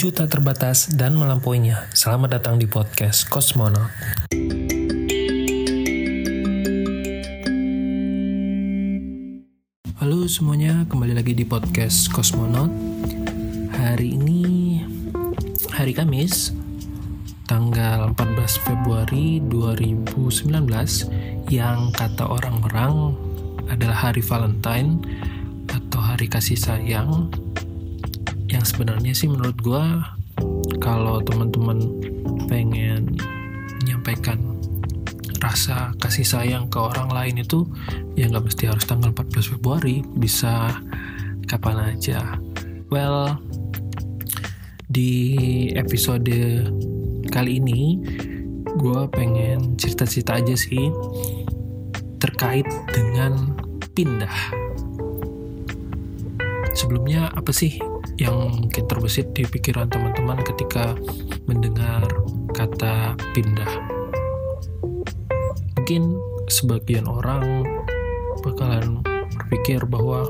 Menuju tak terbatas dan melampauinya. Selamat datang di podcast Kosmonaut. Halo semuanya, kembali lagi di podcast Kosmonaut. Hari ini hari Kamis, tanggal 14 Februari 2019 yang kata orang-orang adalah hari Valentine atau hari kasih sayang yang sebenarnya sih menurut gue kalau teman-teman pengen menyampaikan rasa kasih sayang ke orang lain itu ya nggak mesti harus tanggal 14 Februari bisa kapan aja. Well di episode kali ini gue pengen cerita-cerita aja sih terkait dengan pindah. Sebelumnya apa sih yang mungkin terbesit di pikiran teman-teman ketika mendengar kata pindah. Mungkin sebagian orang bakalan berpikir bahwa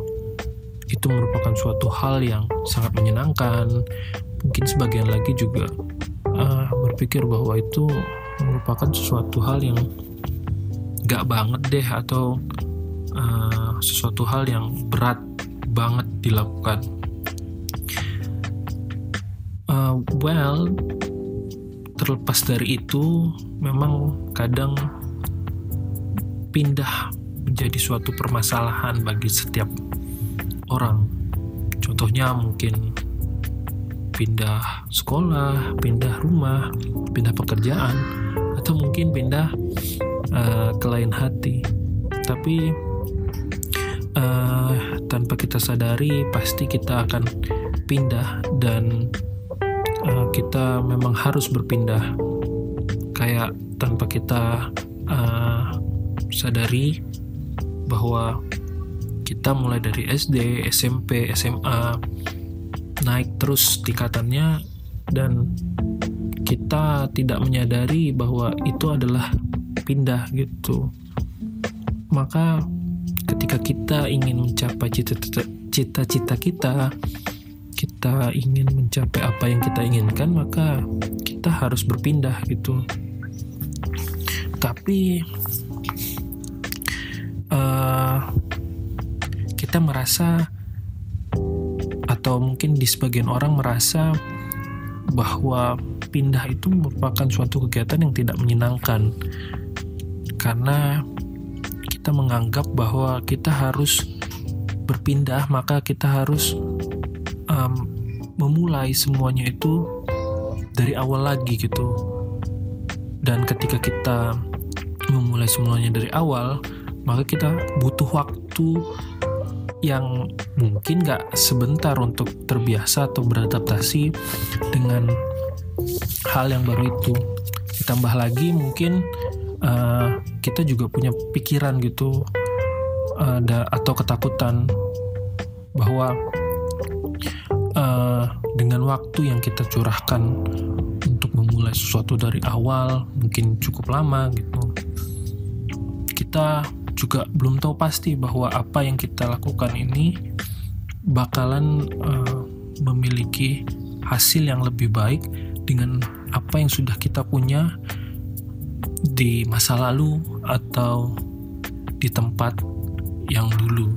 itu merupakan suatu hal yang sangat menyenangkan. Mungkin sebagian lagi juga uh, berpikir bahwa itu merupakan sesuatu hal yang gak banget deh atau uh, sesuatu hal yang berat banget dilakukan Uh, well, terlepas dari itu, memang kadang pindah menjadi suatu permasalahan bagi setiap orang. Contohnya mungkin pindah sekolah, pindah rumah, pindah pekerjaan, atau mungkin pindah uh, ke lain hati. Tapi uh, tanpa kita sadari, pasti kita akan pindah dan uh, kita memang harus berpindah kayak tanpa kita uh, sadari bahwa kita mulai dari SD, SMP, SMA naik terus tingkatannya dan kita tidak menyadari bahwa itu adalah pindah gitu. Maka ketika kita ingin mencapai cita-cita kita, kita ingin mencapai apa yang kita inginkan maka kita harus berpindah gitu. Tapi uh, kita merasa atau mungkin di sebagian orang merasa bahwa pindah itu merupakan suatu kegiatan yang tidak menyenangkan. Karena kita menganggap bahwa kita harus berpindah maka kita harus um, memulai semuanya itu dari awal lagi gitu. Dan ketika kita memulai semuanya dari awal maka kita butuh waktu yang mungkin gak sebentar untuk terbiasa atau beradaptasi dengan hal yang baru itu. Ditambah lagi mungkin uh, kita juga punya pikiran gitu uh, atau ketakutan bahwa uh, dengan waktu yang kita curahkan untuk memulai sesuatu dari awal mungkin cukup lama gitu kita juga belum tahu pasti bahwa apa yang kita lakukan ini bakalan uh, memiliki hasil yang lebih baik dengan apa yang sudah kita punya di masa lalu atau di tempat yang dulu.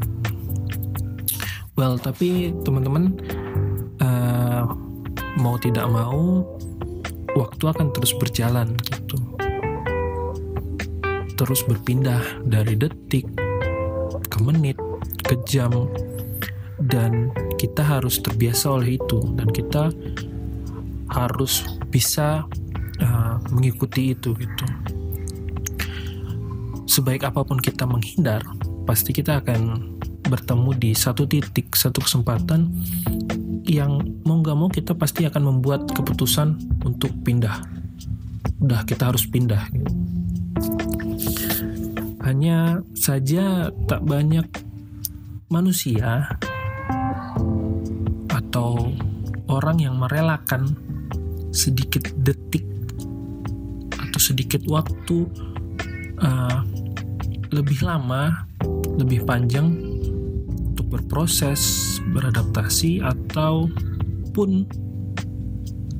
Well, tapi teman-teman mau tidak mau waktu akan terus berjalan gitu. Terus berpindah dari detik ke menit ke jam dan kita harus terbiasa oleh itu. Dan kita harus bisa uh, mengikuti itu gitu. Sebaik apa pun kita menghindar pasti kita akan bertemu di satu titik satu kesempatan yang mau nggak mau kita pasti akan membuat keputusan untuk pindah. Udah kita harus pindah. Hanya saja tak banyak manusia atau orang yang merelakan sedikit detik atau sedikit waktu uh, lebih lama, lebih panjang berproses beradaptasi ataupun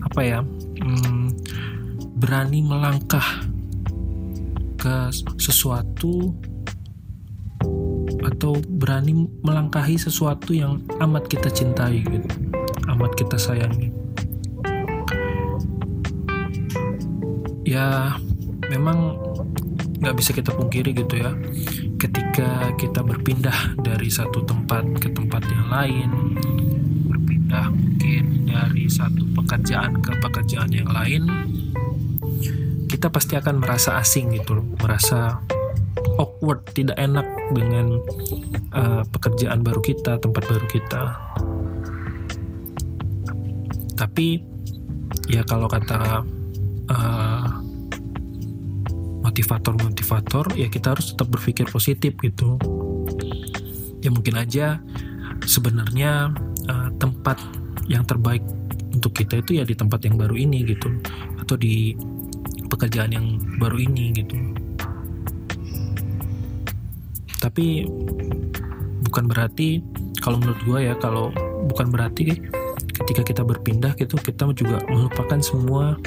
apa ya hmm, berani melangkah ke sesuatu atau berani melangkahi sesuatu yang amat kita cintai gitu amat kita sayangi. Ya memang nggak bisa kita pungkiri gitu ya ketika kita berpindah dari satu tempat ke tempat yang lain berpindah mungkin dari satu pekerjaan ke pekerjaan yang lain kita pasti akan merasa asing gitu merasa awkward tidak enak dengan uh, pekerjaan baru kita tempat baru kita. Tapi ya kalau kata uh, motivator-motivator ya kita harus tetap berpikir positif gitu. Ya mungkin aja sebenarnya uh, tempat yang terbaik untuk kita itu ya di tempat yang baru ini gitu atau di pekerjaan yang baru ini gitu. Tapi bukan berarti kalau menurut gue ya kalau bukan berarti ketika kita berpindah gitu kita juga melupakan semua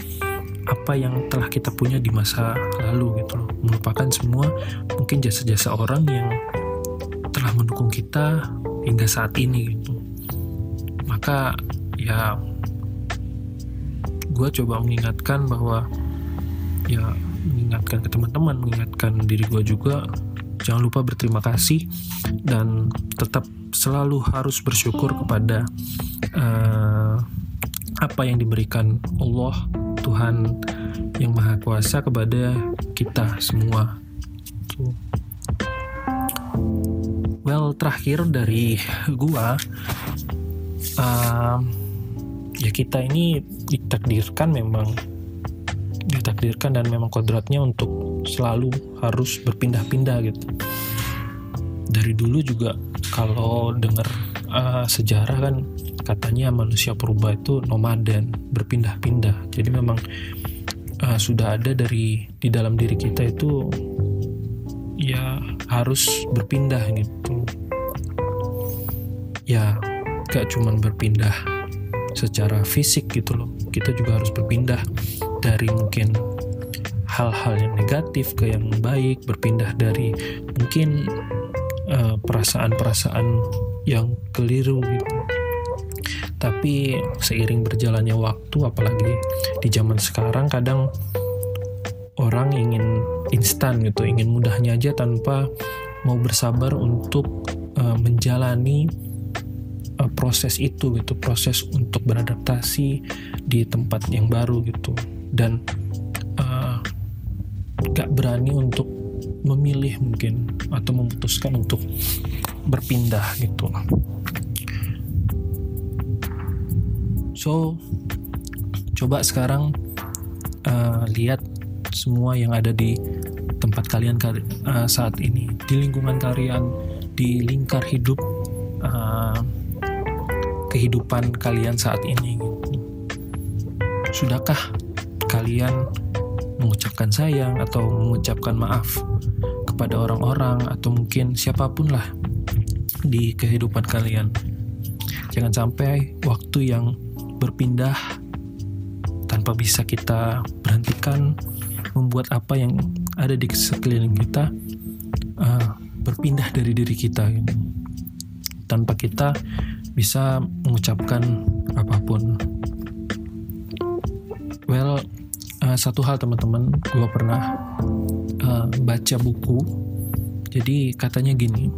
apa yang telah kita punya di masa lalu gitu loh. Melupakan semua mungkin jasa-jasa orang yang telah mendukung kita hingga saat ini gitu. Maka ya gue coba mengingatkan bahwa ya mengingatkan ke teman-teman mengingatkan diri gue juga jangan lupa berterima kasih dan tetap selalu harus bersyukur kepada uh, apa yang diberikan Allah Tuhan yang Maha Kuasa kepada kita semua. Well, terakhir dari gua, uh, ya kita ini ditakdirkan memang ditakdirkan dan memang kodratnya untuk selalu harus berpindah-pindah gitu. Dari dulu juga kalau dengar uh, sejarah kan katanya manusia purba itu nomaden berpindah-pindah. Jadi memang uh, sudah ada dari di dalam diri kita itu ya harus berpindah gitu. Ya gak cuman berpindah secara fisik gitu loh. Kita juga harus berpindah dari mungkin hal-hal yang negatif ke yang baik berpindah dari mungkin eh, perasaan-perasaan uh, yang keliru gitu tapi seiring berjalannya waktu apalagi di zaman sekarang kadang orang ingin instan gitu ingin mudahnya aja tanpa mau bersabar untuk uh, menjalani uh, proses itu gitu proses untuk beradaptasi di tempat yang baru gitu. Dan uh, gak berani untuk memilih mungkin atau memutuskan untuk berpindah gitu So, coba sekarang uh, lihat semua yang ada di tempat kalian uh, saat ini, di lingkungan kalian, di lingkar hidup uh, kehidupan kalian saat ini. Sudahkah kalian mengucapkan sayang atau mengucapkan maaf kepada orang-orang atau mungkin siapa pun lah di kehidupan kalian? Jangan sampai waktu yang berpindah tanpa bisa kita berhentikan membuat apa yang ada di sekeliling kita uh, berpindah dari diri kita gitu. tanpa kita bisa mengucapkan apa pun well uh, satu hal teman-teman gue pernah uh, baca buku jadi katanya gini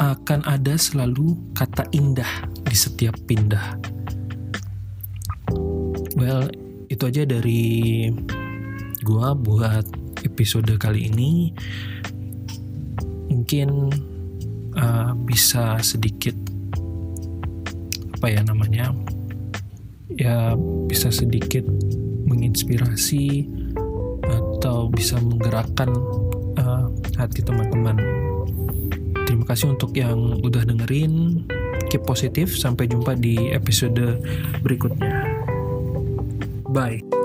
akan ada selalu kata indah di setiap pindah. Well, itu aja dari gua buat episode kali ini. Mungkin uh, bisa sedikit apa ya namanya? Ya bisa sedikit menginspirasi atau bisa menggerakkan uh, hati teman-teman. Terima kasih untuk yang udah dengerin keep positif. Sampai jumpa di episode berikutnya. Bye